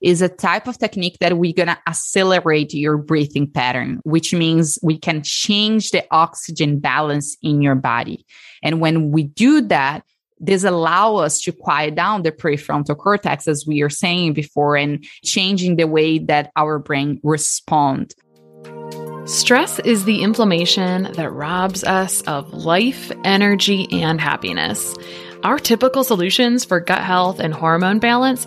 is a type of technique that we're going to accelerate your breathing pattern, which means we can change the oxygen balance in your body. And when we do that, this allow us to quiet down the prefrontal cortex, as we were saying before, and changing the way that our brain respond. Stress is the inflammation that robs us of life, energy, and happiness. Our typical solutions for gut health and hormone balance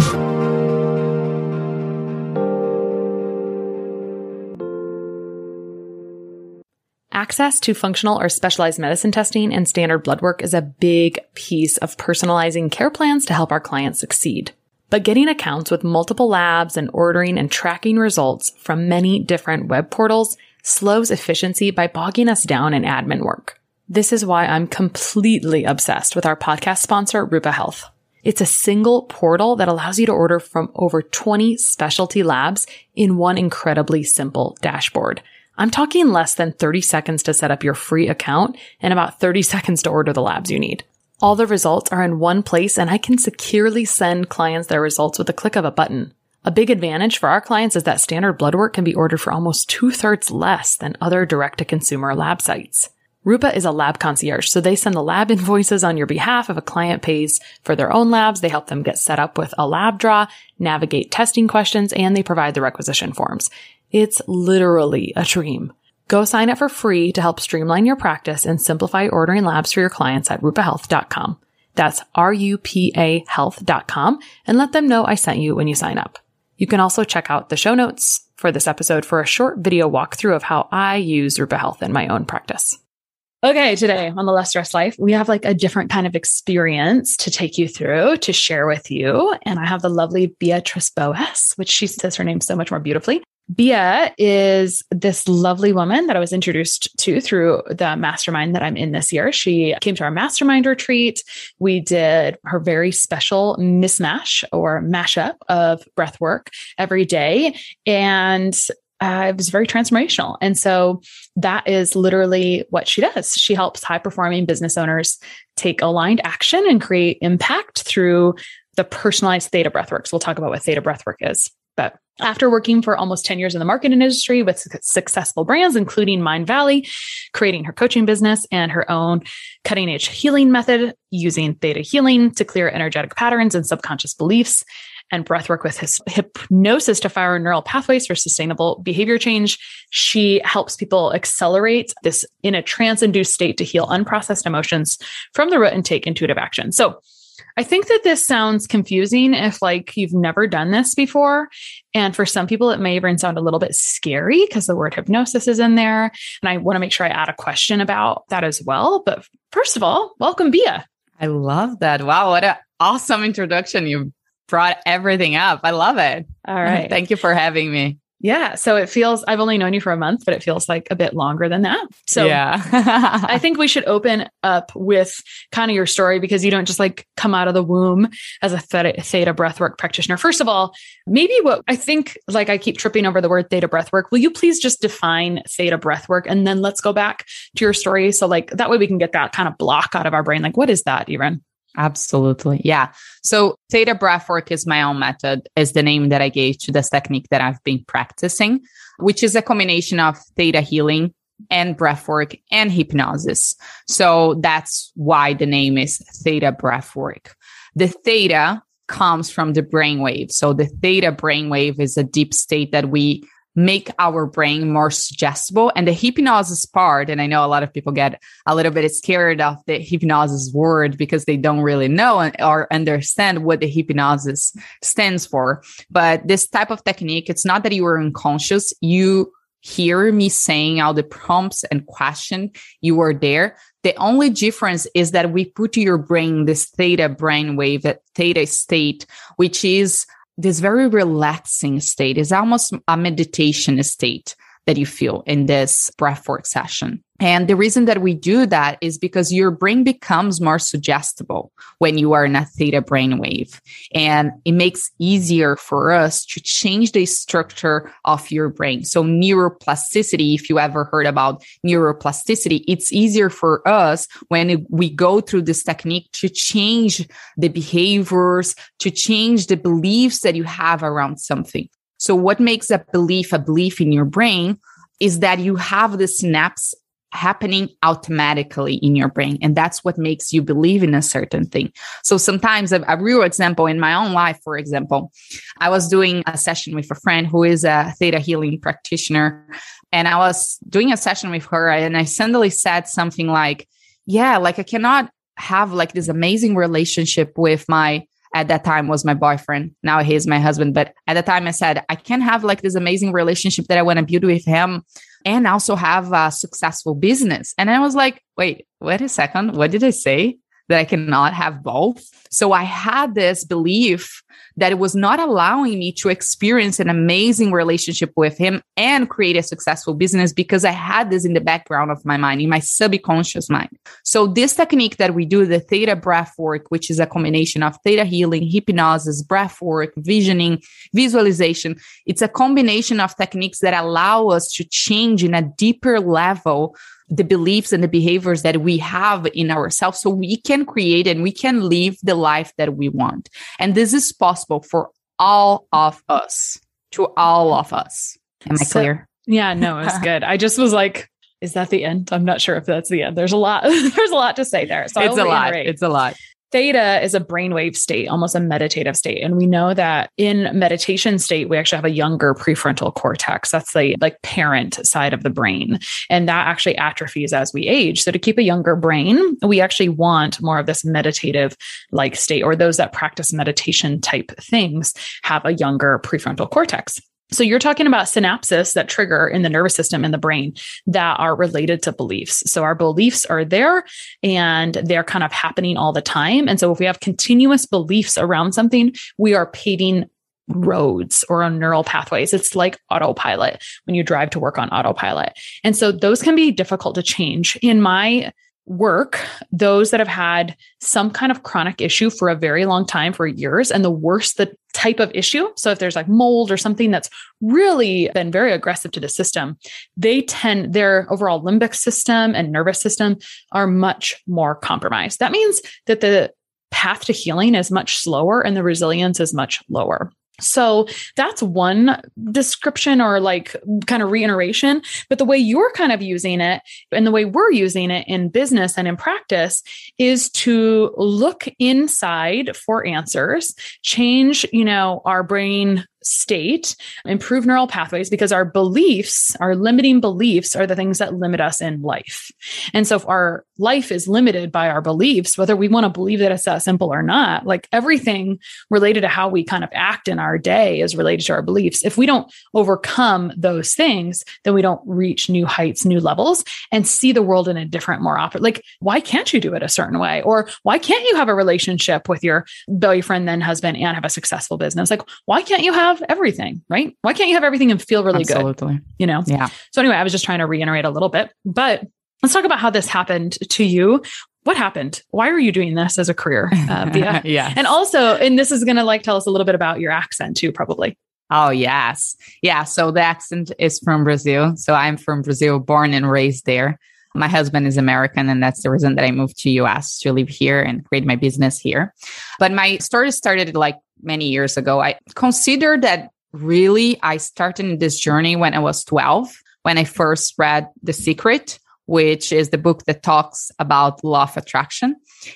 Access to functional or specialized medicine testing and standard blood work is a big piece of personalizing care plans to help our clients succeed. But getting accounts with multiple labs and ordering and tracking results from many different web portals slows efficiency by bogging us down in admin work. This is why I'm completely obsessed with our podcast sponsor, Rupa Health. It's a single portal that allows you to order from over 20 specialty labs in one incredibly simple dashboard. I'm talking less than 30 seconds to set up your free account and about 30 seconds to order the labs you need. All the results are in one place and I can securely send clients their results with a click of a button. A big advantage for our clients is that standard blood work can be ordered for almost two thirds less than other direct to consumer lab sites. Rupa is a lab concierge, so they send the lab invoices on your behalf if a client pays for their own labs. They help them get set up with a lab draw, navigate testing questions, and they provide the requisition forms. It's literally a dream. Go sign up for free to help streamline your practice and simplify ordering labs for your clients at rupahealth.com. That's R-U-P-A health.com and let them know I sent you when you sign up. You can also check out the show notes for this episode for a short video walkthrough of how I use Rupa Health in my own practice. Okay, today on the Less Stress Life, we have like a different kind of experience to take you through to share with you. And I have the lovely Beatriz Boas, which she says her name so much more beautifully. Bea is this lovely woman that I was introduced to through the mastermind that I'm in this year. She came to our mastermind retreat. We did her very special mismatch or mashup of breath work every day. And uh, it was very transformational. And so that is literally what she does. She helps high performing business owners take aligned action and create impact through the personalized theta breathwork. So we'll talk about what theta breathwork is. But after working for almost 10 years in the marketing industry with successful brands, including Mindvalley, creating her coaching business and her own cutting edge healing method using theta healing to clear energetic patterns and subconscious beliefs, and breathwork with his hypnosis to fire neural pathways for sustainable behavior change. She helps people accelerate this in a trance induced state to heal unprocessed emotions from the root and take intuitive action. So, I think that this sounds confusing if like you've never done this before. And for some people, it may even sound a little bit scary because the word hypnosis is in there. And I want to make sure I add a question about that as well. But first of all, welcome, Bea. I love that. Wow, what an awesome introduction. You brought everything up. I love it. All right. Thank you for having me. Yeah. So it feels, I've only known you for a month, but it feels like a bit longer than that. So yeah. I think we should open up with kind of your story because you don't just like come out of the womb as a theta, theta breathwork practitioner. First of all, maybe what I think, like I keep tripping over the word theta breathwork. Will you please just define theta breathwork and then let's go back to your story? So, like, that way we can get that kind of block out of our brain. Like, what is that, even? Absolutely. Yeah. So theta breathwork is my own method, is the name that I gave to this technique that I've been practicing, which is a combination of theta healing and breathwork and hypnosis. So that's why the name is theta breathwork. The theta comes from the brainwave. So the theta brainwave is a deep state that we make our brain more suggestible. And the hypnosis part, and I know a lot of people get a little bit scared of the hypnosis word because they don't really know or understand what the hypnosis stands for. But this type of technique, it's not that you are unconscious. You hear me saying all the prompts and question you are there. The only difference is that we put your brain this theta brain wave that theta state, which is this very relaxing state is almost a meditation state that you feel in this breathwork session. And the reason that we do that is because your brain becomes more suggestible when you are in a theta brainwave. And it makes easier for us to change the structure of your brain. So neuroplasticity, if you ever heard about neuroplasticity, it's easier for us when we go through this technique to change the behaviors, to change the beliefs that you have around something. So what makes a belief a belief in your brain is that you have the synapse happening automatically in your brain. And that's what makes you believe in a certain thing. So sometimes a, a, real example in my own life, for example, I was doing a session with a friend who is a theta healing practitioner. And I was doing a session with her and I suddenly said something like, yeah, like I cannot have like this amazing relationship with my at that time was my boyfriend. Now he's my husband. But at the time I said, I can't have like this amazing relationship that I want to build with him and also have a successful business. And I was like, wait, wait a second. What did I say? That I cannot have both. So I had this belief that it was not allowing me to experience an amazing relationship with him and create a successful business because I had this in the background of my mind, in my subconscious mind. So, this technique that we do, the theta breath work, which is a combination of theta healing, hypnosis, breath work, visioning, visualization, it's a combination of techniques that allow us to change in a deeper level the beliefs and the behaviors that we have in ourselves so we can create and we can live the life that we want. And this is possible for all of us, to all of us. Am I so, clear? Yeah, no, it's good. I just was like, is that the end? I'm not sure if that's the end. There's a lot. There's a lot to say there. So it's a lot. It's a lot. Theta is a brainwave state, almost a meditative state. And we know that in meditation state, we actually have a younger prefrontal cortex. That's the like parent side of the brain. And that actually atrophies as we age. So to keep a younger brain, we actually want more of this meditative like state, or those that practice meditation type things have a younger prefrontal cortex. So you're talking about synapses that trigger in the nervous system in the brain that are related to beliefs. So our beliefs are there and they're kind of happening all the time. And so if we have continuous beliefs around something, we are paving roads or on neural pathways. It's like autopilot when you drive to work on autopilot. And so those can be difficult to change. In my work those that have had some kind of chronic issue for a very long time for years and the worse the type of issue. So if there's like mold or something that's really been very aggressive to the system they tend their overall limbic system and nervous system are much more compromised. That means that the path to healing is much slower and the resilience is much lower so that's one description or like kind of reiteration. But the way you're kind of using it and the way we're using it in business and in practice is to look inside for answers, change, you know, our brain state, improve neural pathways because our beliefs, our limiting beliefs are the things that limit us in life. And so if our life is limited by our beliefs, whether we want to believe that it's that simple or not, like everything related to how we kind of act in our day is related to our beliefs. If we don't overcome those things, then we don't reach new heights, new levels and see the world in a different, more opposite. Like, why can't you do it a certain way? Or why can't you have a relationship with your boyfriend, then husband, and have a successful business? Like, why can't you have have everything, right? Why can't you have everything and feel really good? Absolutely. good? You know? Yeah. So anyway, I was just trying to reiterate a little bit, but let's talk about how this happened to you. What happened? Why are you doing this as a career, uh, Bea? yeah. And also, and this is going to like tell us a little bit about your accent too, probably. Oh, yes. Yeah. So the accent is from Brazil. So I'm from Brazil, born and raised there. My husband is American, and that's the reason that I moved to US to live here and create my business here. But my story started like many years ago. I consider that really I started in this journey when I was 12, when I first read The Secret, which is the book that talks about law of attraction.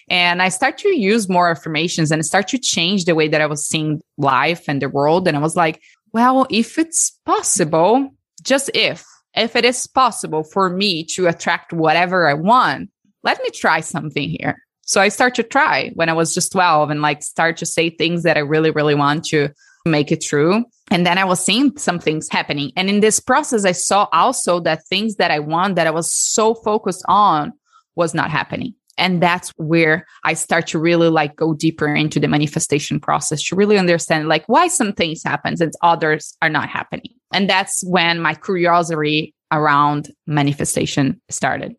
And I start to use more affirmations and start to change the way that I was seeing life and the world. And I was like, well, if it's possible, just if, if it is possible for me to attract whatever I want, let me try something here. So I start to try when I was just 12 and like start to say things that I really, really want to make it true. And then I was seeing some things happening. And in this process, I saw also that things that I want that I was so focused on was not happening. And that's where I start to really like go deeper into the manifestation process to really understand like why some things happen and others are not happening. And that's when my curiosity around manifestation started.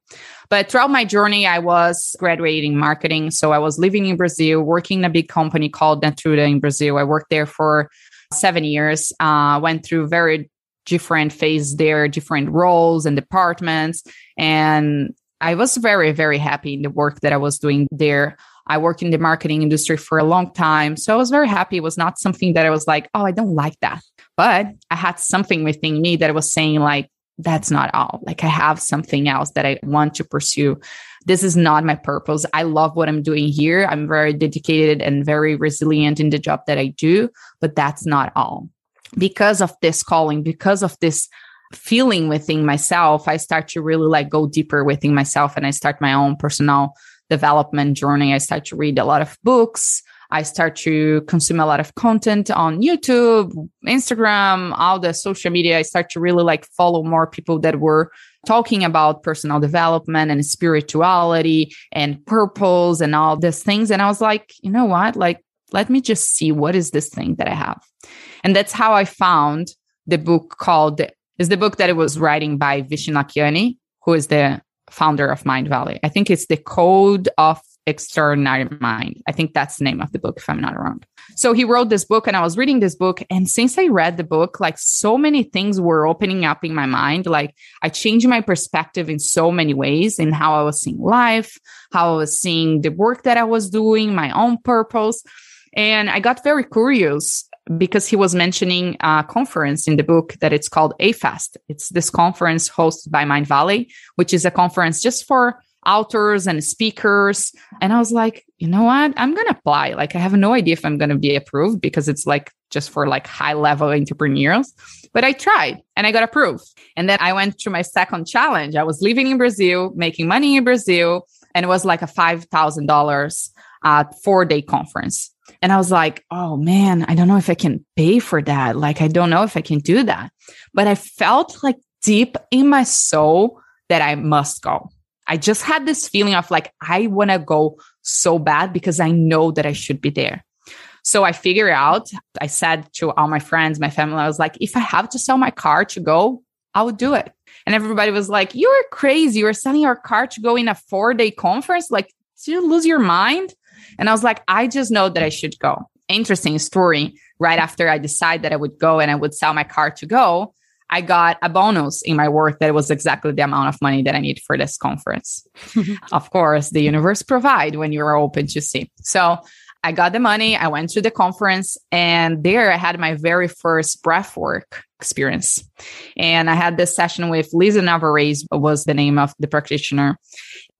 But throughout my journey, I was graduating marketing. So I was living in Brazil, working in a big company called Natura in Brazil. I worked there for seven years, uh, went through very different phases there, different roles and departments. And I was very, very happy in the work that I was doing there. I worked in the marketing industry for a long time. So I was very happy. It was not something that I was like, oh, I don't like that. But I had something within me that was saying, like, that's not all. Like, I have something else that I want to pursue. This is not my purpose. I love what I'm doing here. I'm very dedicated and very resilient in the job that I do, but that's not all. Because of this calling, because of this feeling within myself, I start to really like go deeper within myself and I start my own personal development journey. I start to read a lot of books. I start to consume a lot of content on YouTube, Instagram, all the social media. I start to really like follow more people that were talking about personal development and spirituality and purpose and all these things. And I was like, you know what? Like, let me just see what is this thing that I have. And that's how I found the book called is the book that it was writing by Vishen Lakhiani, who is the founder of Mindvalley. I think it's the Code of Extraordinary Mind. I think that's the name of the book, if I'm not wrong. So he wrote this book, and I was reading this book. And since I read the book, like so many things were opening up in my mind. Like I changed my perspective in so many ways in how I was seeing life, how I was seeing the work that I was doing, my own purpose. And I got very curious because he was mentioning a conference in the book that it's called AFest. It's this conference hosted by Mindvalley, which is a conference just for authors and speakers. And I was like, you know what? I'm going to apply. Like, I have no idea if I'm going to be approved because it's like just for like high level entrepreneurs. But I tried and I got approved. And then I went to my second challenge. I was living in Brazil, making money in Brazil, and it was like a $5,000 uh, four day conference. And I was like, oh man, I don't know if I can pay for that. Like, I don't know if I can do that. But I felt like deep in my soul that I must go. I just had this feeling of like, I want to go so bad because I know that I should be there. So I figured out, I said to all my friends, my family, I was like, if I have to sell my car to go, I would do it. And everybody was like, you're crazy. You're selling your car to go in a four day conference. Like, did you lose your mind? And I was like, I just know that I should go. Interesting story. Right after I decided that I would go and I would sell my car to go, I got a bonus in my work that was exactly the amount of money that I need for this conference. of course, the universe provide when you're open to see. So I got the money. I went to the conference and there I had my very first breath work experience. And I had this session with Lisa Navarrete was the name of the practitioner.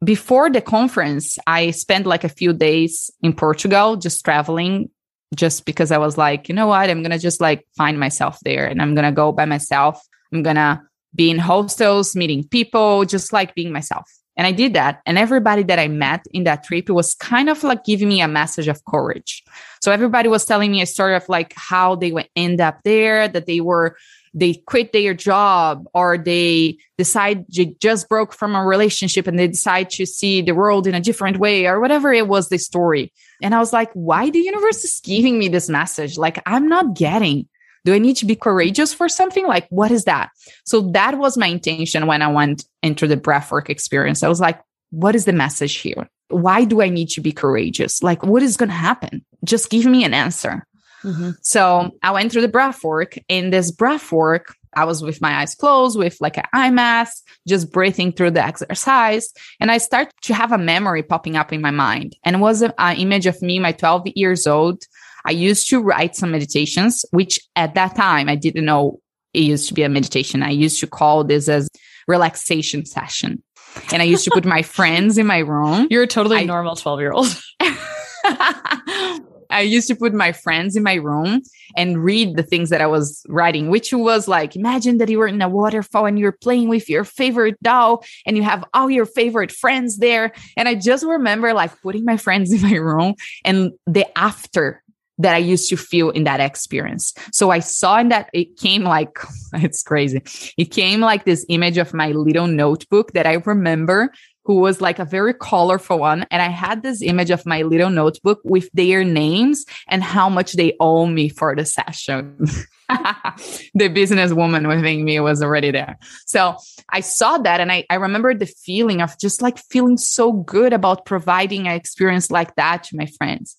Before the conference, I spent like a few days in Portugal, just traveling, just because I was like, you know what? I'm going to just like find myself there and I'm going to go by myself. I'm going to be in hostels, meeting people, just like being myself. And I did that. And everybody that I met in that trip was kind of like giving me a message of courage. So everybody was telling me a story of like how they would end up there, that they were they quit their job or they decide they just broke from a relationship and they decide to see the world in a different way or whatever it was the story. And I was like, why the universe is giving me this message? Like I'm not getting Do I need to be courageous for something? Like, what is that? So that was my intention when I went into the breathwork experience. I was like, what is the message here? Why do I need to be courageous? Like, what is going to happen? Just give me an answer. Mm-hmm. So I went through the breath work. In this breath work, I was with my eyes closed, with like an eye mask, just breathing through the exercise. And I start to have a memory popping up in my mind. And it was an image of me, my 12 years old. I used to write some meditations, which at that time I didn't know it used to be a meditation. I used to call this as relaxation session. And I used to put my friends in my room. You're a totally I, normal 12 year old. I used to put my friends in my room and read the things that I was writing, which was like, imagine that you were in a waterfall and you're playing with your favorite doll and you have all your favorite friends there. And I just remember like putting my friends in my room and the after that I used to feel in that experience. So I saw in that it came like, it's crazy. It came like this image of my little notebook that I remember who was like a very colorful one. And I had this image of my little notebook with their names and how much they owe me for the session. the businesswoman within me was already there. So I saw that and I, I remember the feeling of just like feeling so good about providing an experience like that to my friends.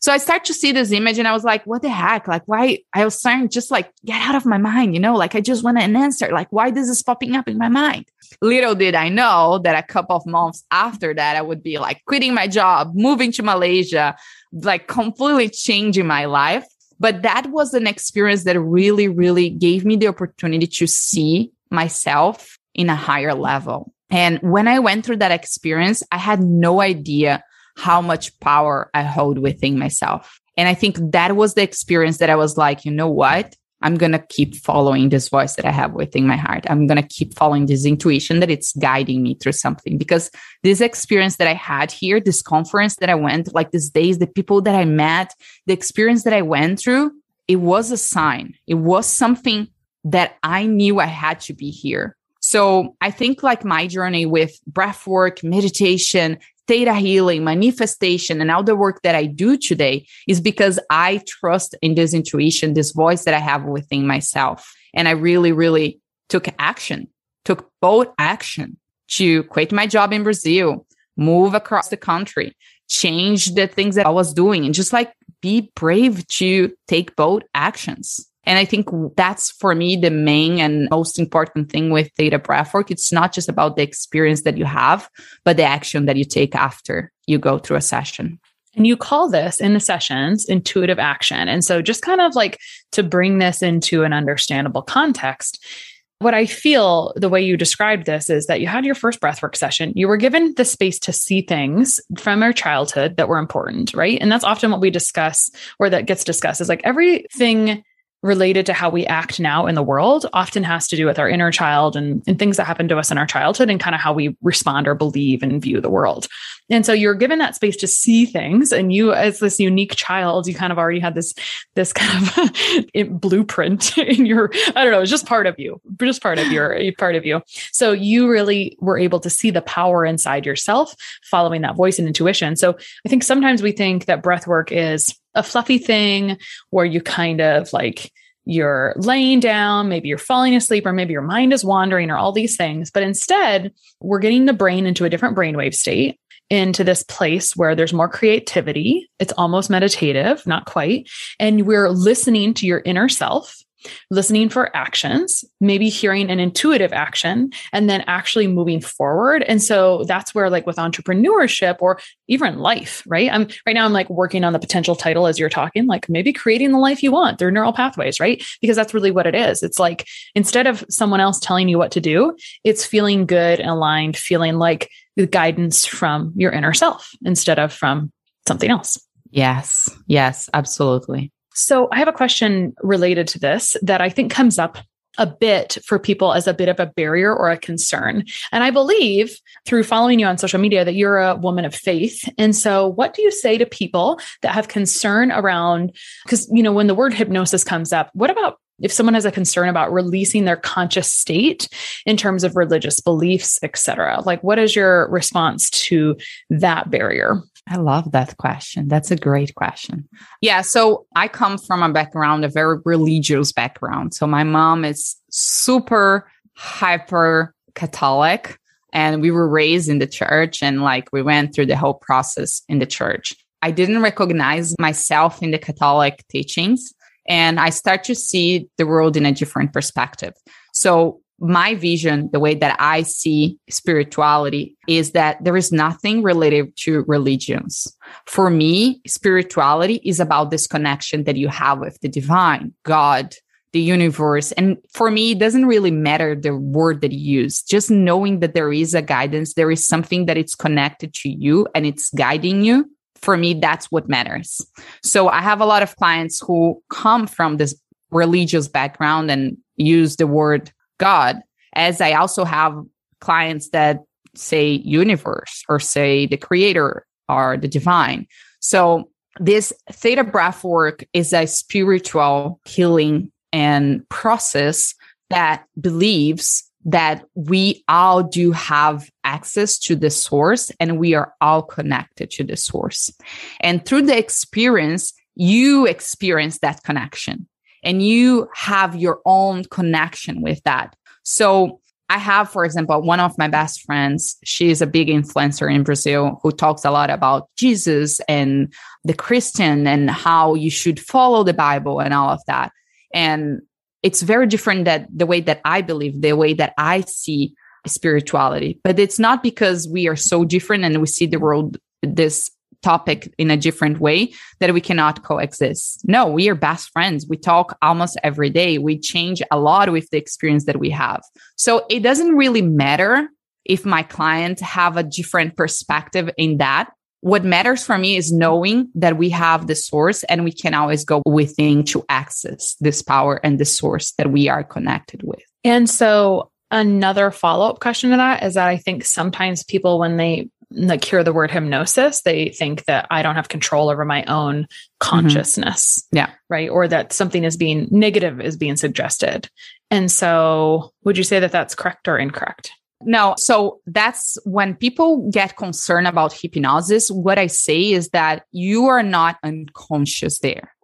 So I start to see this image and I was like, what the heck? Like, why? I was starting just like, get out of my mind, you know, like I just want an answer. Like, why this is popping up in my mind? Little did I know that a couple of months after that, I would be like quitting my job, moving to Malaysia, like completely changing my life. But that was an experience that really, really gave me the opportunity to see myself in a higher level. And when I went through that experience, I had no idea how much power I hold within myself. And I think that was the experience that I was like, you know what? I'm going to keep following this voice that I have within my heart. I'm going to keep following this intuition that it's guiding me through something because this experience that I had here, this conference that I went, like these days, the people that I met, the experience that I went through, it was a sign. It was something that I knew I had to be here. So I think like my journey with breath work, meditation, theta healing, manifestation, and all the work that I do today is because I trust in this intuition, this voice that I have within myself. And I really, really took action, took bold action to quit my job in Brazil, move across the country, change the things that I was doing, and just like be brave to take bold actions. And I think that's for me the main and most important thing with theta breathwork. It's not just about the experience that you have, but the action that you take after you go through a session. And you call this in the sessions intuitive action. And so, just kind of like to bring this into an understandable context, what I feel the way you described this is that you had your first breathwork session. You were given the space to see things from your childhood that were important, right? And that's often what we discuss or that gets discussed is like everything related to how we act now in the world often has to do with our inner child and, and things that happened to us in our childhood and kind of how we respond or believe and view the world. And so you're given that space to see things. And you, as this unique child, you kind of already had this, this kind of blueprint in your, I don't know, it's just part of you, just part of your, part of you. So you really were able to see the power inside yourself following that voice and intuition. So I think sometimes we think that breath work is a fluffy thing where you kind of like you're laying down, maybe you're falling asleep, or maybe your mind is wandering, or all these things. But instead, we're getting the brain into a different brainwave state, into this place where there's more creativity. It's almost meditative, not quite. And we're listening to your inner self listening for actions, maybe hearing an intuitive action, and then actually moving forward. And so that's where, like with entrepreneurship or even life, right? I'm right now, I'm like working on the potential title as you're talking, like maybe creating the life you want through neural pathways, right? Because that's really what it is. It's like instead of someone else telling you what to do, it's feeling good and aligned, feeling like the guidance from your inner self instead of from something else. Yes, yes, absolutely. So I have a question related to this that I think comes up a bit for people as a bit of a barrier or a concern. And I believe through following you on social media that you're a woman of faith. And so what do you say to people that have concern around because you know when the word hypnosis comes up, what about if someone has a concern about releasing their conscious state in terms of religious beliefs, etc. Like what is your response to that barrier? I love that question. That's a great question. Yeah. So I come from a background, a very religious background. So my mom is super hyper Catholic and we were raised in the church and like we went through the whole process in the church. I didn't recognize myself in the Catholic teachings and I start to see the world in a different perspective. So my vision, the way that I see spirituality is that there is nothing related to religions. For me, spirituality is about this connection that you have with the divine, God, the universe. And for me, it doesn't really matter the word that you use, just knowing that there is a guidance, there is something that it's connected to you and it's guiding you. For me, that's what matters. So I have a lot of clients who come from this religious background and use the word God, as I also have clients that say universe or say the creator or the divine. So this theta breath work is a spiritual healing and process that believes that we all do have access to the source and we are all connected to the source. And through the experience, you experience that connection and you have your own connection with that. So I have, for example, one of my best friends. She is a big influencer in Brazil who talks a lot about Jesus and the Christian and how you should follow the Bible and all of that. And it's very different that the way that I believe, the way that I see spirituality. But it's not because we are so different and we see the world this topic in a different way that we cannot coexist. No, we are best friends. We talk almost every day. We change a lot with the experience that we have. So it doesn't really matter if my clients have a different perspective in that. What matters for me is knowing that we have the source and we can always go within to access this power and the source that we are connected with. And so another follow-up question to that is that I think sometimes people when they like hear the word hypnosis, they think that I don't have control over my own mm-hmm. consciousness. Mm-hmm. Yeah. Right. Or that something is being negative is being suggested. And so would you say that that's correct or incorrect? No. So that's when people get concerned about hypnosis. What I say is that you are not unconscious there.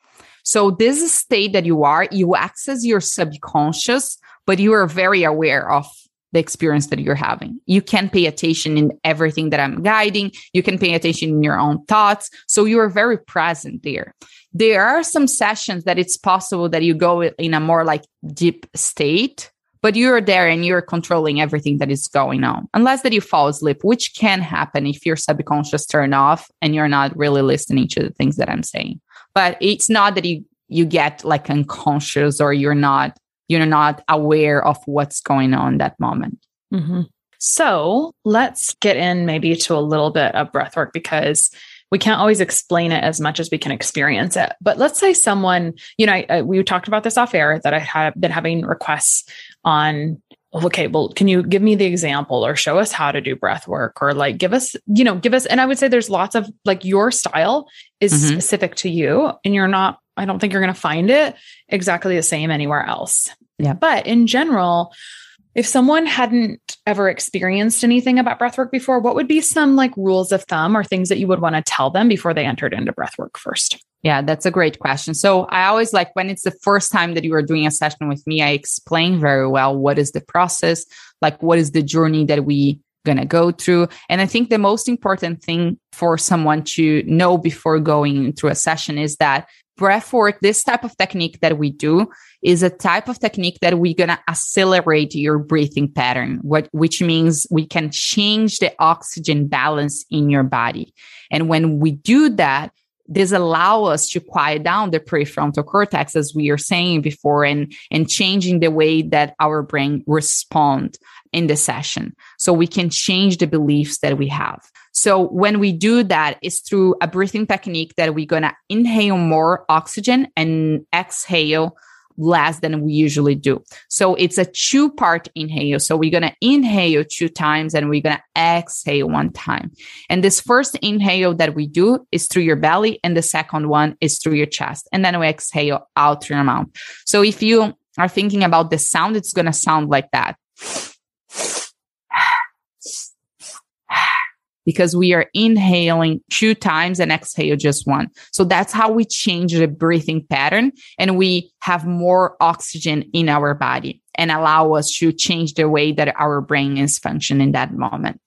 So this state that you are, you access your subconscious, but you are very aware of the experience that you're having. You can pay attention in everything that I'm guiding. You can pay attention in your own thoughts. So you are very present there. There are some sessions that it's possible that you go in a more like deep state, but you're there and you're controlling everything that is going on, unless that you fall asleep, which can happen if your subconscious turn off and you're not really listening to the things that I'm saying. But it's not that you you get like unconscious or you're not you're not aware of what's going on that moment. Mm-hmm. So let's get in maybe to a little bit of breath work because we can't always explain it as much as we can experience it. But let's say someone, you know, I, I, we talked about this off air that I have been having requests on. Okay, well, can you give me the example or show us how to do breath work or like give us, you know, give us, and I would say there's lots of like your style is mm-hmm. specific to you and you're not I don't think you're going to find it exactly the same anywhere else. Yeah. But in general, if someone hadn't ever experienced anything about breathwork before, what would be some like rules of thumb or things that you would want to tell them before they entered into breathwork first? Yeah, that's a great question. So I always like when it's the first time that you are doing a session with me, I explain very well what is the process, like what is the journey that we going to go through. And I think the most important thing for someone to know before going through a session is that breath work, this type of technique that we do is a type of technique that we're going to accelerate your breathing pattern, what, which means we can change the oxygen balance in your body. And when we do that, this allow us to quiet down the prefrontal cortex as we were saying before and and changing the way that our brain respond in the session so we can change the beliefs that we have so when we do that, it's through a breathing technique that we're going to inhale more oxygen and exhale less than we usually do. So it's a two part inhale. So we're going to inhale two times and we're going to exhale one time. And this first inhale that we do is through your belly and the second one is through your chest. And then we exhale out through your mouth. So if you are thinking about the sound, it's going to sound like that. Because we are inhaling two times and exhale just one. So that's how we change the breathing pattern and we have more oxygen in our body and allow us to change the way that our brain is functioning in that moment.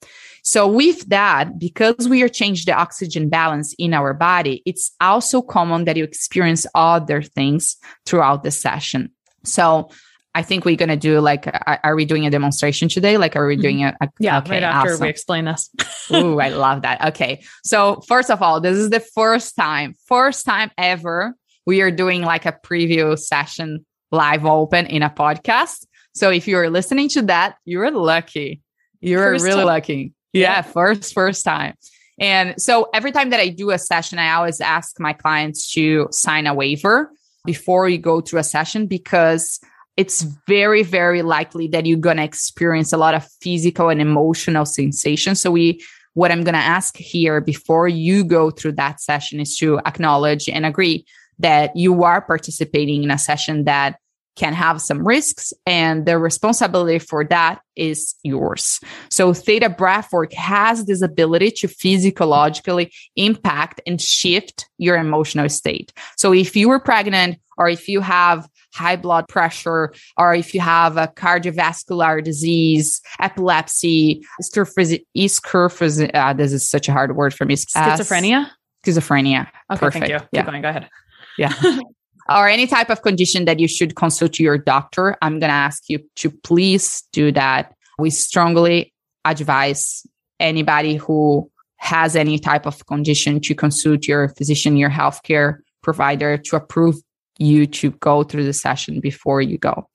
So with that, because we are changing the oxygen balance in our body, it's also common that you experience other things throughout the session. So I think we're going to do like, are we doing a demonstration today? Like, are we mm-hmm. doing a, a yeah, okay, right after awesome. we explain this. Ooh, I love that. Okay. So first of all, this is the first time, first time ever we are doing like a preview session live open in a podcast. So if you're listening to that, you're lucky. You're first really time. lucky. Yeah, first, first time. And so every time that I do a session, I always ask my clients to sign a waiver before you go through a session because it's very, very likely that you're going to experience a lot of physical and emotional sensations. So we, what I'm going to ask here before you go through that session is to acknowledge and agree that you are participating in a session that can have some risks and the responsibility for that is yours. So theta breathwork has this ability to physiologically impact and shift your emotional state. So if you were pregnant or if you have high blood pressure or if you have a cardiovascular disease, epilepsy, schizophrenia, uh, this is such a hard word for me. Schizophrenia? Schizophrenia. Okay, Perfect. thank you. Keep yeah. going. Go ahead. Yeah. or any type of condition that you should consult your doctor, I'm going to ask you to please do that. We strongly advise anybody who has any type of condition to consult your physician, your healthcare provider to approve you to go through the session before you go.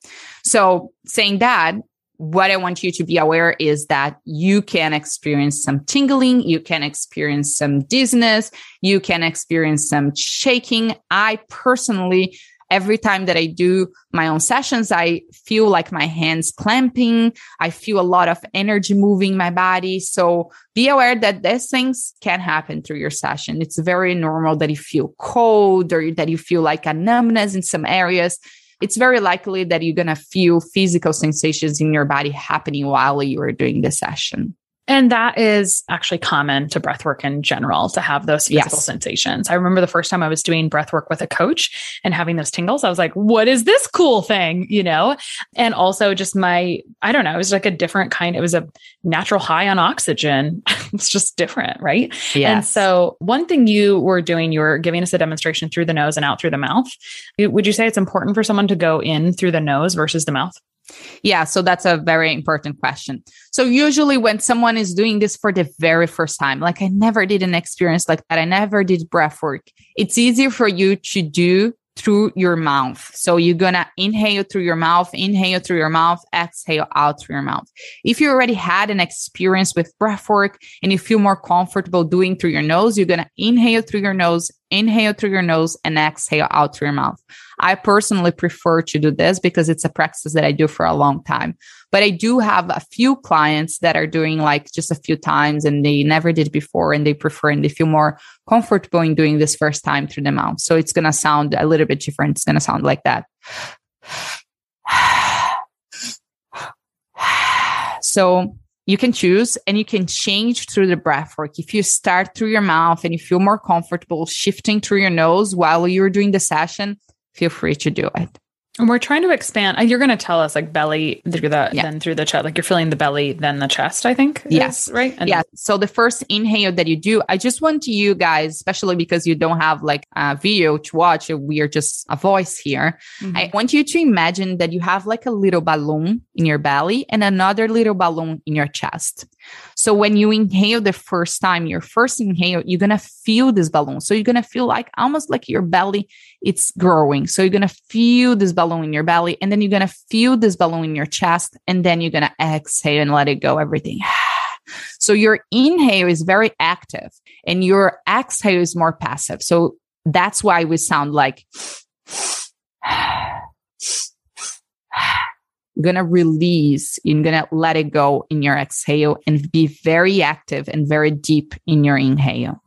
So, saying that, what I want you to be aware is that you can experience some tingling, you can experience some dizziness, you can experience some shaking. I personally, every time that I do my own sessions, I feel like my hands clamping. I feel a lot of energy moving my body. So be aware that these things can happen through your session. It's very normal that you feel cold or that you feel like a numbness in some areas it's very likely that you're going to feel physical sensations in your body happening while you are doing the session. And that is actually common to breathwork in general to have those physical yes. sensations. I remember the first time I was doing breathwork with a coach and having those tingles, I was like, what is this cool thing? You know? And also just my, I don't know, it was like a different kind, it was a natural high on oxygen. it's just different, right? Yes. And so one thing you were doing, you were giving us a demonstration through the nose and out through the mouth. Would you say it's important for someone to go in through the nose versus the mouth? Yeah, so that's a very important question. So usually when someone is doing this for the very first time, like I never did an experience like that, I never did breath work. It's easier for you to do through your mouth. So you're going to inhale through your mouth, inhale through your mouth, exhale out through your mouth. If you already had an experience with breath work and you feel more comfortable doing through your nose, you're going to inhale through your nose, inhale through your nose and exhale out through your mouth. I personally prefer to do this because it's a practice that I do for a long time. But I do have a few clients that are doing like just a few times and they never did before and they prefer and they feel more comfortable in doing this first time through the mouth. So it's going to sound a little bit different. It's going to sound like that. So you can choose and you can change through the breath work. If you start through your mouth and you feel more comfortable shifting through your nose while you're doing the session, feel free to do it. And we're trying to expand. You're going to tell us like belly through the yeah. then through the chest. Like you're feeling the belly, then the chest. I think. Yes. Is, right. And yeah. So the first inhale that you do, I just want you guys, especially because you don't have like a video to watch, we are just a voice here. Mm-hmm. I want you to imagine that you have like a little balloon in your belly and another little balloon in your chest. So when you inhale the first time, your first inhale, you're going to feel this balloon. So you're going to feel like almost like your belly, it's growing. So you're going to feel this balloon in your belly and then you're going to feel this balloon in your chest. And then you're going to exhale and let it go, everything. So your inhale is very active and your exhale is more passive. So that's why we sound like to release, you're to let it go in your exhale and be very active and very deep in your inhale.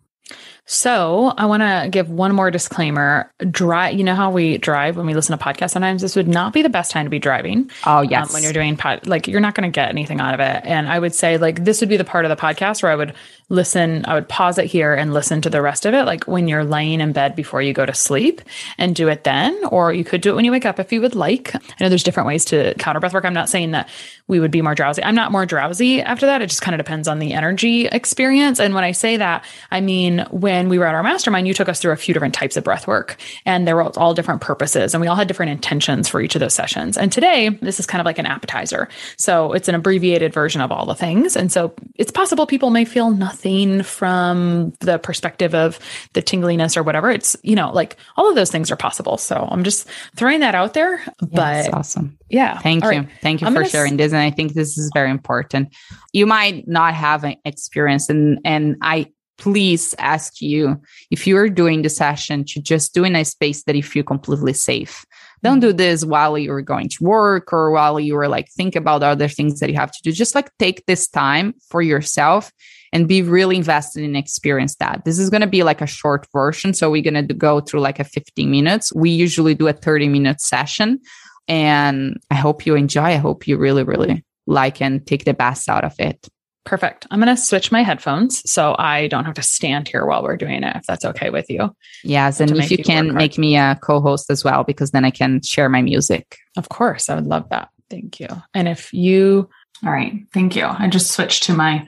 So I want to give one more disclaimer. Drive, you know how we drive when we listen to podcasts. Sometimes this would not be the best time to be driving. Oh yes, um, when you're doing pod, like you're not going to get anything out of it. And I would say like this would be the part of the podcast where I would listen. I would pause it here and listen to the rest of it, like when you're laying in bed before you go to sleep, and do it then. Or you could do it when you wake up if you would like. I know there's different ways to counter breath work. I'm not saying that we would be more drowsy. I'm not more drowsy after that. It just kind of depends on the energy experience. And when I say that, I mean when we were at our mastermind you took us through a few different types of breath work and there were all different purposes and we all had different intentions for each of those sessions. And today, this is kind of like an appetizer. So it's an abbreviated version of all the things. And so it's possible people may feel nothing from the perspective of the tingliness or whatever. It's, you know, like all of those things are possible. So I'm just throwing that out there. But awesome. Yeah. Thank you. Right. Thank you I'm for sharing s- this. And I think this is very important. You might not have an experience and and I please ask you if you're doing the session to just do in a space that you feel completely safe. Don't do this while you're going to work or while you are like think about other things that you have to do. Just like take this time for yourself and be really invested in experience that. This is going to be like a short version. So we're going to go through like a 15 minutes. We usually do a 30 minute session. And I hope you enjoy. I hope you really, really like and take the best out of it. Perfect. I'm going to switch my headphones so I don't have to stand here while we're doing it, if that's okay with you. Yes. And if you can make me a co host as well, because then I can share my music. Of course. I would love that. Thank you. And if you, all right. Thank you. I just switched to my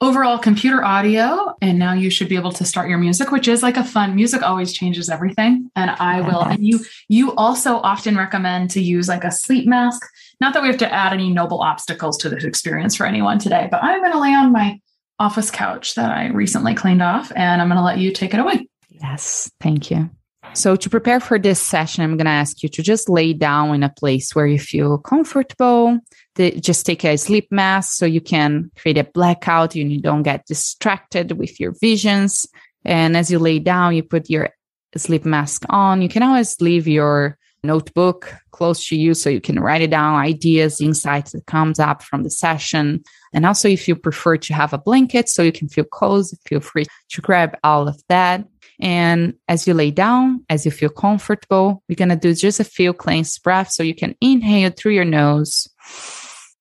overall computer audio and now you should be able to start your music which is like a fun music always changes everything and i will and you you also often recommend to use like a sleep mask not that we have to add any noble obstacles to this experience for anyone today but i'm going to lay on my office couch that i recently cleaned off and i'm going to let you take it away yes thank you so, to prepare for this session, I'm going to ask you to just lay down in a place where you feel comfortable, the, just take a sleep mask so you can create a blackout you don't get distracted with your visions. And as you lay down, you put your sleep mask on. You can always leave your notebook close to you so you can write it down, ideas, insights that comes up from the session. And also if you prefer to have a blanket so you can feel cozy, feel free to grab all of that. And as you lay down, as you feel comfortable, we're going to do just a few cleansed breaths so you can inhale through your nose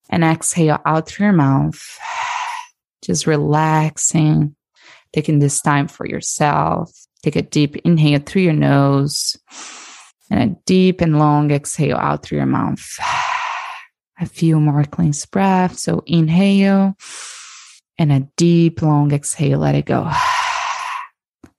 and exhale out through your mouth. Just relaxing, taking this time for yourself. Take a deep inhale through your nose and a deep and long exhale out through your mouth. A few more clean breaths. So inhale and a deep, long exhale. Let it go.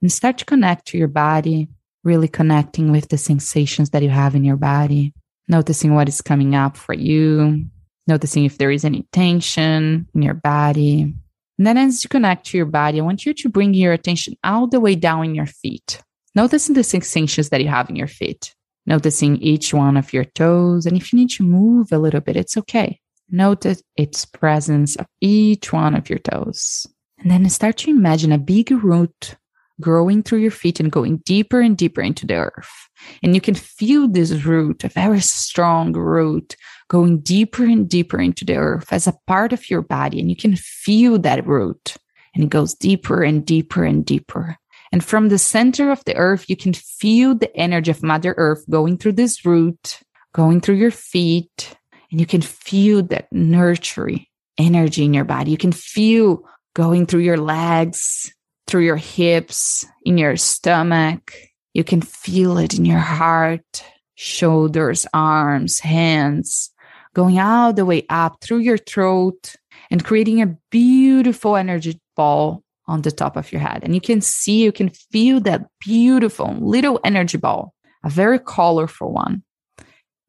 And start to connect to your body, really connecting with the sensations that you have in your body, noticing what is coming up for you, noticing if there is any tension in your body. And then as you connect to your body, I want you to bring your attention all the way down in your feet, noticing the sensations that you have in your feet, noticing each one of your toes. And if you need to move a little bit, it's okay. Notice its presence of each one of your toes. And then start to imagine a big root growing through your feet and going deeper and deeper into the earth. And you can feel this root, a very strong root, going deeper and deeper into the earth as a part of your body. And you can feel that root and it goes deeper and deeper and deeper. And from the center of the earth, you can feel the energy of Mother Earth going through this root, going through your feet, and you can feel that nurturing energy in your body. You can feel going through your legs, through your hips, in your stomach. You can feel it in your heart, shoulders, arms, hands, going all the way up through your throat and creating a beautiful energy ball on the top of your head. And you can see, you can feel that beautiful little energy ball, a very colorful one.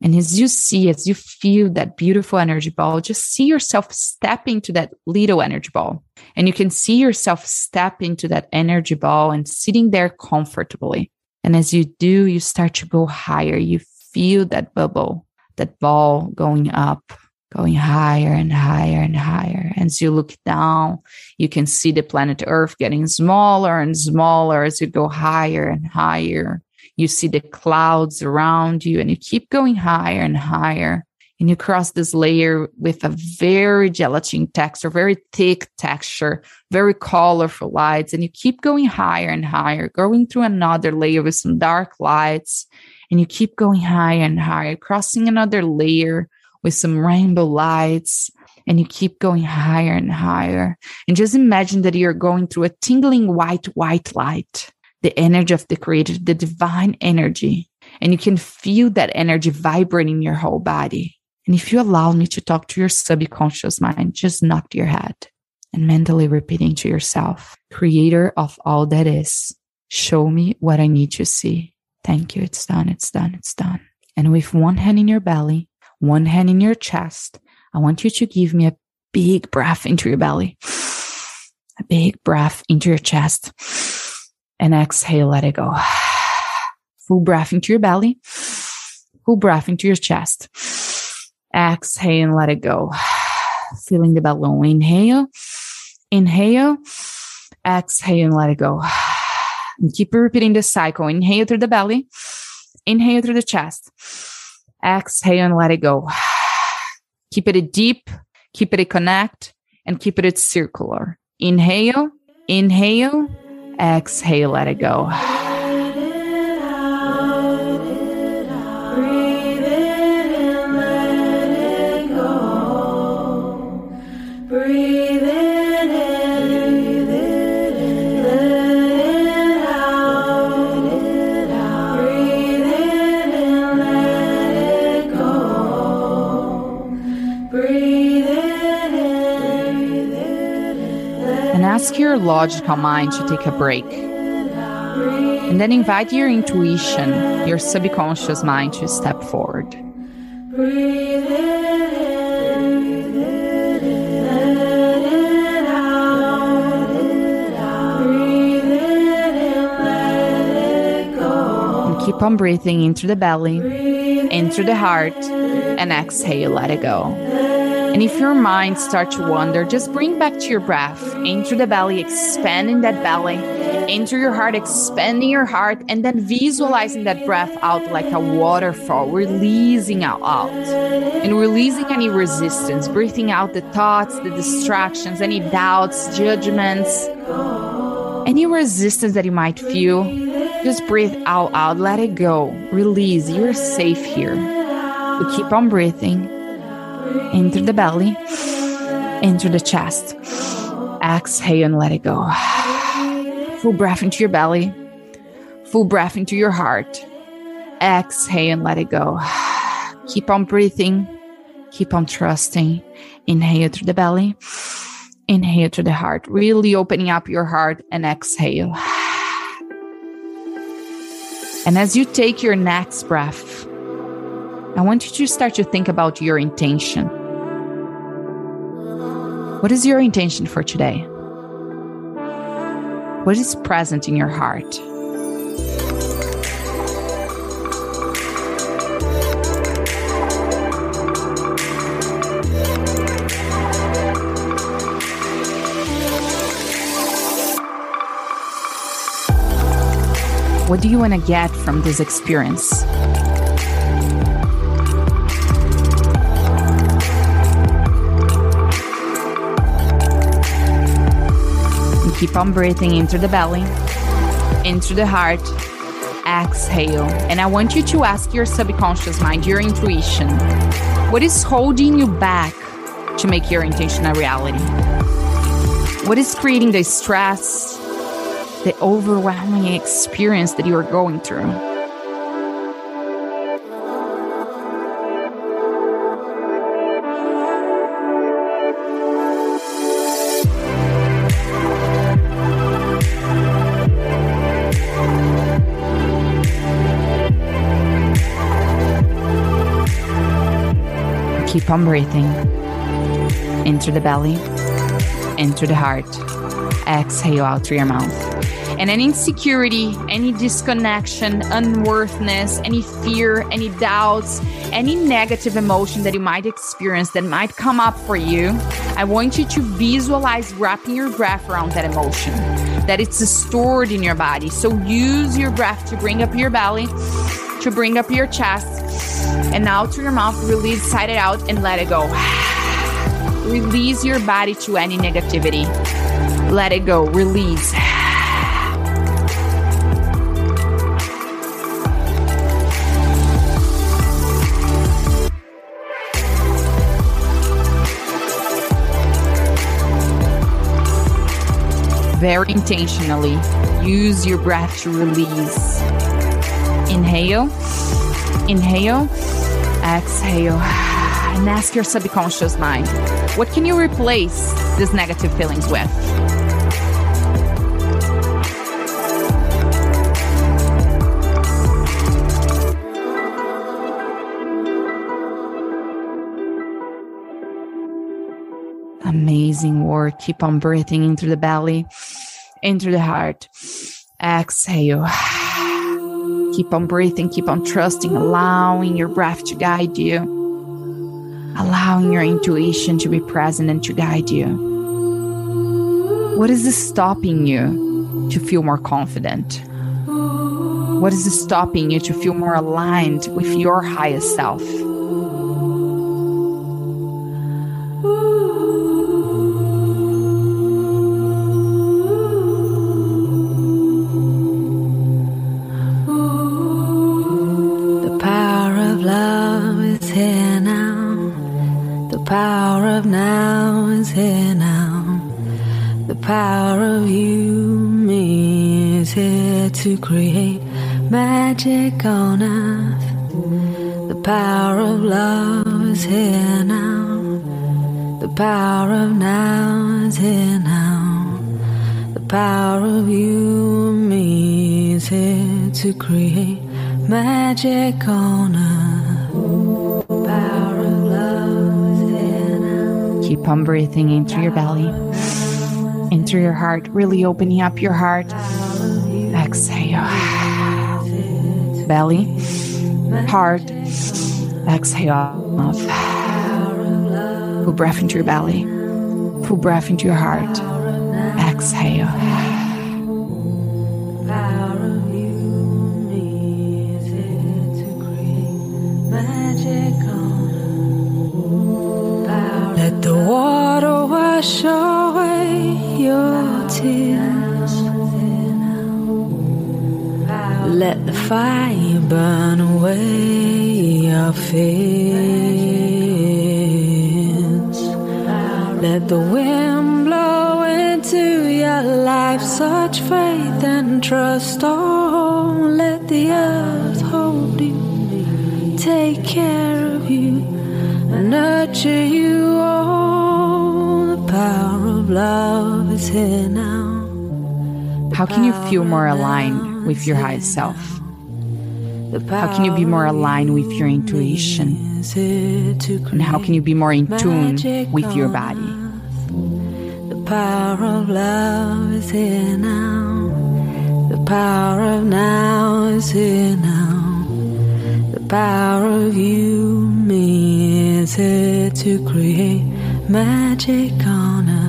And as you see, as you feel that beautiful energy ball, just see yourself stepping to that little energy ball. And you can see yourself step into that energy ball and sitting there comfortably. And as you do, you start to go higher. You feel that bubble that ball going up, going higher and higher and higher. As you look down, you can see the planet Earth getting smaller and smaller as you go higher and higher. You see the clouds around you and you keep going higher and higher. and you cross this layer with a very gelatin texture, very thick texture, very colorful lights, and you keep going higher and higher, going through another layer with some dark lights, and you keep going higher and higher, crossing another layer with some rainbow lights, and you keep going higher and higher. And just imagine that you're going through a tingling white, white light, the energy of the creator, the divine energy. And you can feel that energy vibrating in your whole body. And if you allow me to talk to your subconscious mind, just nod your head and mentally repeating to yourself, Creator of all that is, show me what I need to see. Thank you. It's done. It's done. It's done. And with one hand in your belly, one hand in your chest, I want you to give me a big breath into your belly, a big breath into your chest, and exhale, let it go. Full breath into your belly, full breath into your chest Exhale and let it go. Feeling the balloon. Inhale, inhale, exhale and let it go. And keep repeating this cycle. Inhale through the belly, inhale through the chest, exhale and let it go. Keep it deep, keep it connect, and keep it circular. Inhale, inhale, exhale, let it go. ask your logical mind to take a break. And then invite your intuition, your subconscious mind to step forward. And keep on breathing into the belly, into the heart, and exhale, let it go. And if your mind starts to wander, just bring back to your breath into the belly, expanding that belly, into your heart, expanding your heart, and then visualizing that breath out like a waterfall, releasing out, out and releasing any resistance, breathing out the thoughts, the distractions, any doubts, judgments, any resistance that you might feel. Just breathe out, out, let it go, release. You're safe here. We keep on breathing into the belly, into the chest. Exhale and let it go. Full breath into your belly, full breath into your heart. Exhale and let it go. Keep on breathing, keep on trusting. Inhale through the belly, inhale through the heart, really opening up your heart and exhale. And as you take your next breath, I want you to start to think about your intention. What is your intention for today? What is present in your heart? What do you want to get from this experience? Keep on breathing into the belly, into the heart. Exhale. And I want you to ask your subconscious mind, your intuition, what is holding you back to make your intention a reality? What is creating the stress, the overwhelming experience that you are going through? Keep on breathing. Into the belly, into the heart. Exhale out through your mouth. And any insecurity, any disconnection, unworthiness, any fear, any doubts, any negative emotion that you might experience that might come up for you, I want you to visualize wrapping your breath around that emotion, that it's stored in your body. So use your breath to bring up your belly to bring up your chest. And now through your mouth, release, side it out, and let it go. Release your body to any negativity. Let it go. Release. Very intentionally, use your breath to release. Inhale, inhale, exhale, and ask your subconscious mind what can you replace these negative feelings with? Amazing work. Keep on breathing into the belly, into the heart. Exhale. Keep on breathing, keep on trusting, allowing your breath to guide you, allowing your intuition to be present and to guide you. What is stopping you to feel more confident? What is stopping you to feel more aligned with your highest self? To create magic on earth. The power of love is here now. The power of now is here now. The power of you and me is here to create magic on earth. Power of love is here now. Keep on breathing into your belly, into your heart, really opening up your heart exhale. Belly, heart, exhale off. Full breath into your belly, Pull breath into your heart. Exhale. Let the water wash away your tears. Let the fire burn away your fears. Let the wind blow into your life such faith and trust. Oh, let the earth hold you, take care of you, and nurture you. Oh, the power of love is here now. How can you feel more aligned with your highest self? How can you be more aligned with your intuition? And how can you be more in tune with your body? The power of love is here now. The power of now is here now. The power of you, me, is here to create magic on earth.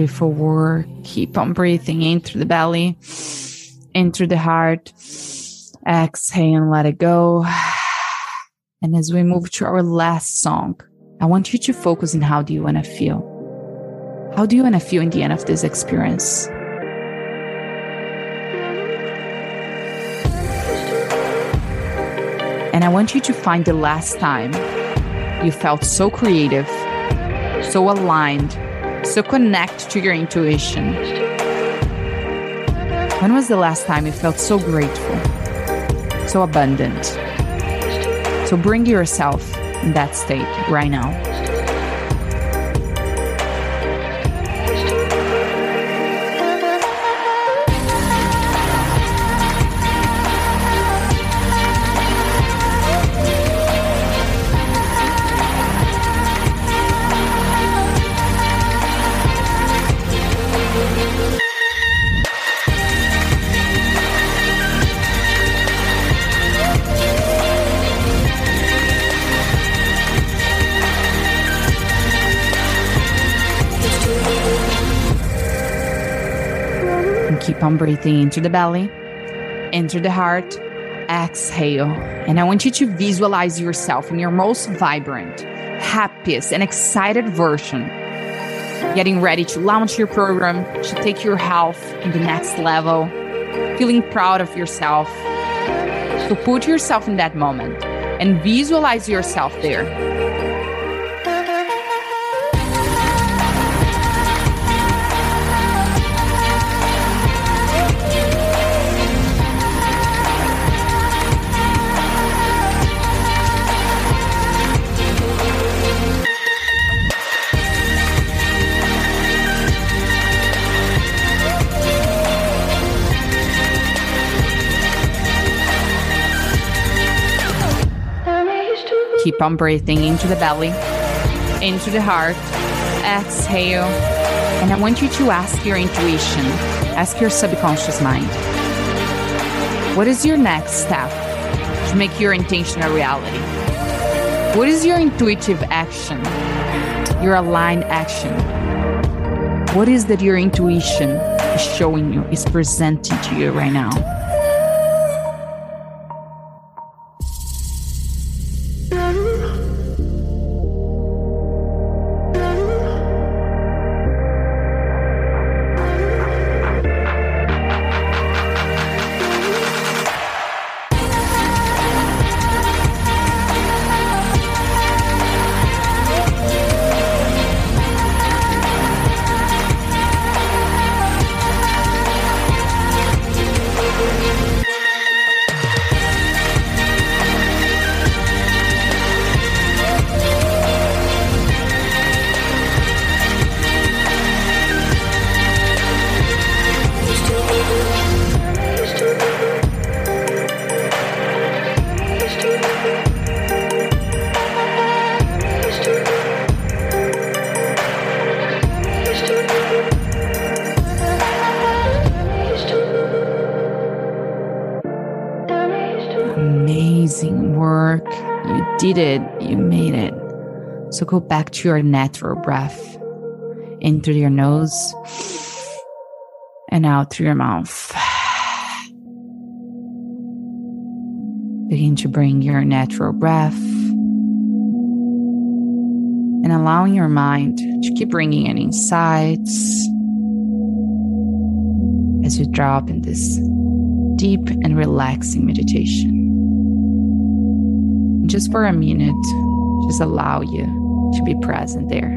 Beautiful work. Keep on breathing in through the belly, in through the heart. Exhale and let it go. And as we move to our last song, I want you to focus on how do you want to feel? How do you want to feel in the end of this experience? And I want you to find the last time you felt so creative, so aligned, so connect to your intuition. When was the last time you felt so grateful, so abundant? So bring yourself in that state right now. Keep on breathing into the belly, into the heart. Exhale. And I want you to visualize yourself in your most vibrant, happiest, and excited version. Getting ready to launch your program, to take your health in the next level, feeling proud of yourself. So put yourself in that moment and visualize yourself there. On breathing into the belly, into the heart. Exhale. And I want you to ask your intuition, ask your subconscious mind. What is your next step to make your intention a reality? What is your intuitive action, your aligned action? What is that your intuition is showing you, is presenting to you right now? So go back to your natural breath in through your nose and out through your mouth. Begin to bring your natural breath and allowing your mind to keep bringing in insights as you drop in this deep and relaxing meditation. And just for a minute, just allow you to be present there.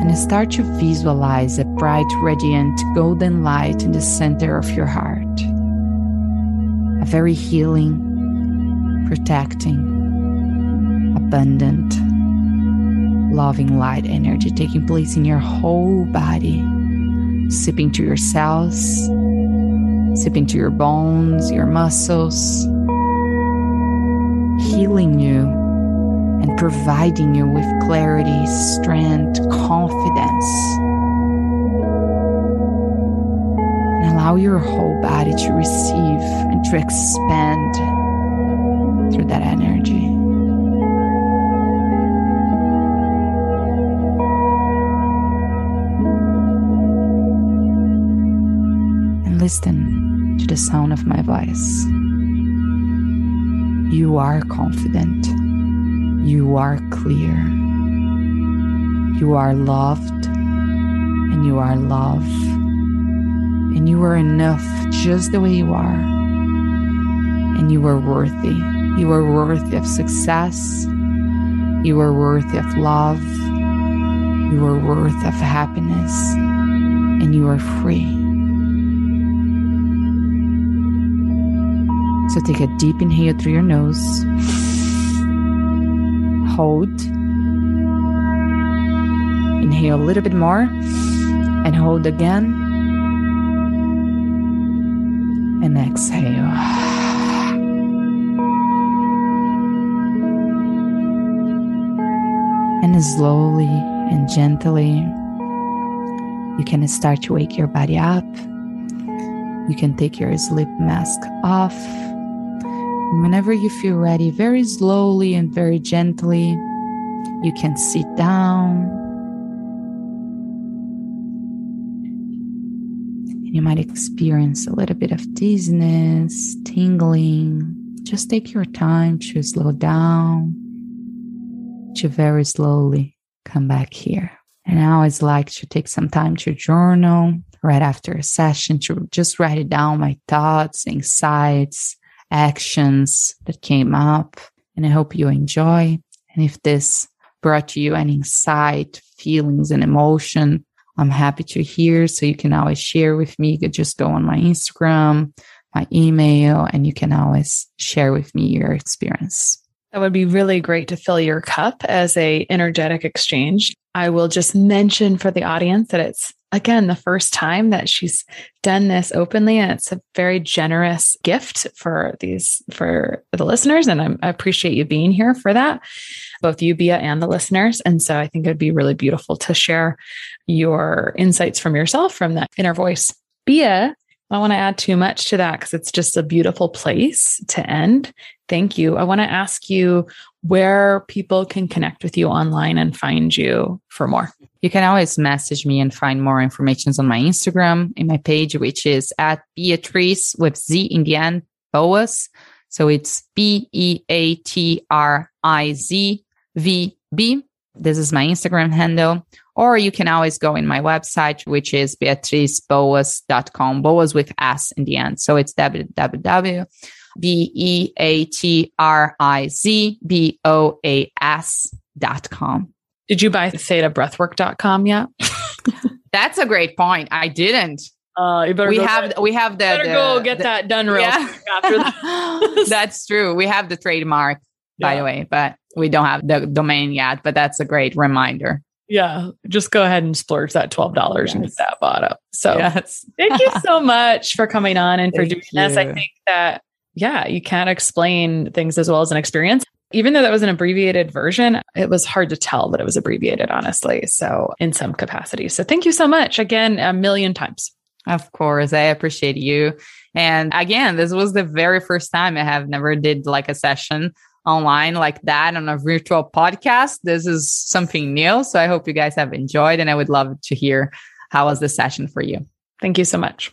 And start to visualize a bright, radiant, golden light in the center of your heart. A very healing, protecting, abundant, loving light energy taking place in your whole body, sipping to your cells, sipping to your bones, your muscles, healing you and providing you with clarity, strength, confidence. And allow your whole body to receive and to expand through that energy. Listen to the sound of my voice. You are confident. You are clear. You are loved and you are love. And you are enough just the way you are. And you are worthy. You are worthy of success. You are worthy of love. You are worthy of happiness. And you are free. So take a deep inhale through your nose. Hold. Inhale a little bit more and hold again. And exhale. And slowly and gently, you can start to wake your body up. You can take your sleep mask off. And whenever you feel ready, very slowly and very gently, you can sit down. You might experience a little bit of dizziness, tingling. Just take your time to slow down, to very slowly come back here. And I always like to take some time to journal right after a session to just write it down my thoughts, insights, actions that came up. And I hope you enjoy. And if this brought you any insight, feelings, and emotion, I'm happy to hear. So you can always share with me. You could just go on my Instagram, my email, and you can always share with me your experience. That would be really great to fill your cup as a energetic exchange. I will just mention for the audience that it's again the first time that she's done this openly and it's a very generous gift for these for the listeners and I'm, i appreciate you being here for that both you Bea and the listeners and so i think it'd be really beautiful to share your insights from yourself from that inner voice Bea I don't want to add too much to that because it's just a beautiful place to end. Thank you. I want to ask you where people can connect with you online and find you for more. You can always message me and find more information on my Instagram in my page, which is at Beatriz with Z in the end, Boas. So it's B E A T R I Z V B. This is my Instagram handle. Or you can always go in my website, which is beatrizboas.com, Boas with S in the end. So it's www. B E A T R I Z B O A S dot com. Did you buy thetabreathwork.com yet? That's a great point. I didn't. Uh, you better we have we have the better the, go get the, that done real yeah. quick after that. that's true. We have the trademark, by the way, but we don't have the domain yet. But that's a great reminder. yeah, just go ahead and splurge that twelve dollars and get that bought up. So yes. thank you so much for coming on and for Thank doing this. I think that yeah, you can't explain things as well as an experience. Even though that was an abbreviated version, it was hard to tell that it was abbreviated, honestly. So, in some capacity. So, thank you so much again, a million times. Of course, I appreciate you. And again, this was the very first time I have never did like a session online like that on a virtual podcast. This is something new. So I hope you guys have enjoyed and I would love to hear how was the session for you. Thank you so much.